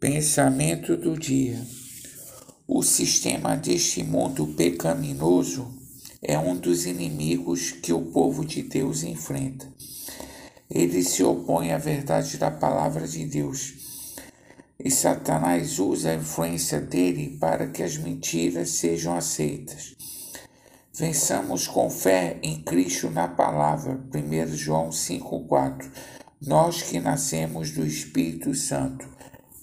Pensamento do dia. O sistema deste mundo pecaminoso é um dos inimigos que o povo de Deus enfrenta. Ele se opõe à verdade da palavra de Deus. E Satanás usa a influência dele para que as mentiras sejam aceitas. Vençamos com fé em Cristo na palavra. 1 João 5,4. Nós que nascemos do Espírito Santo.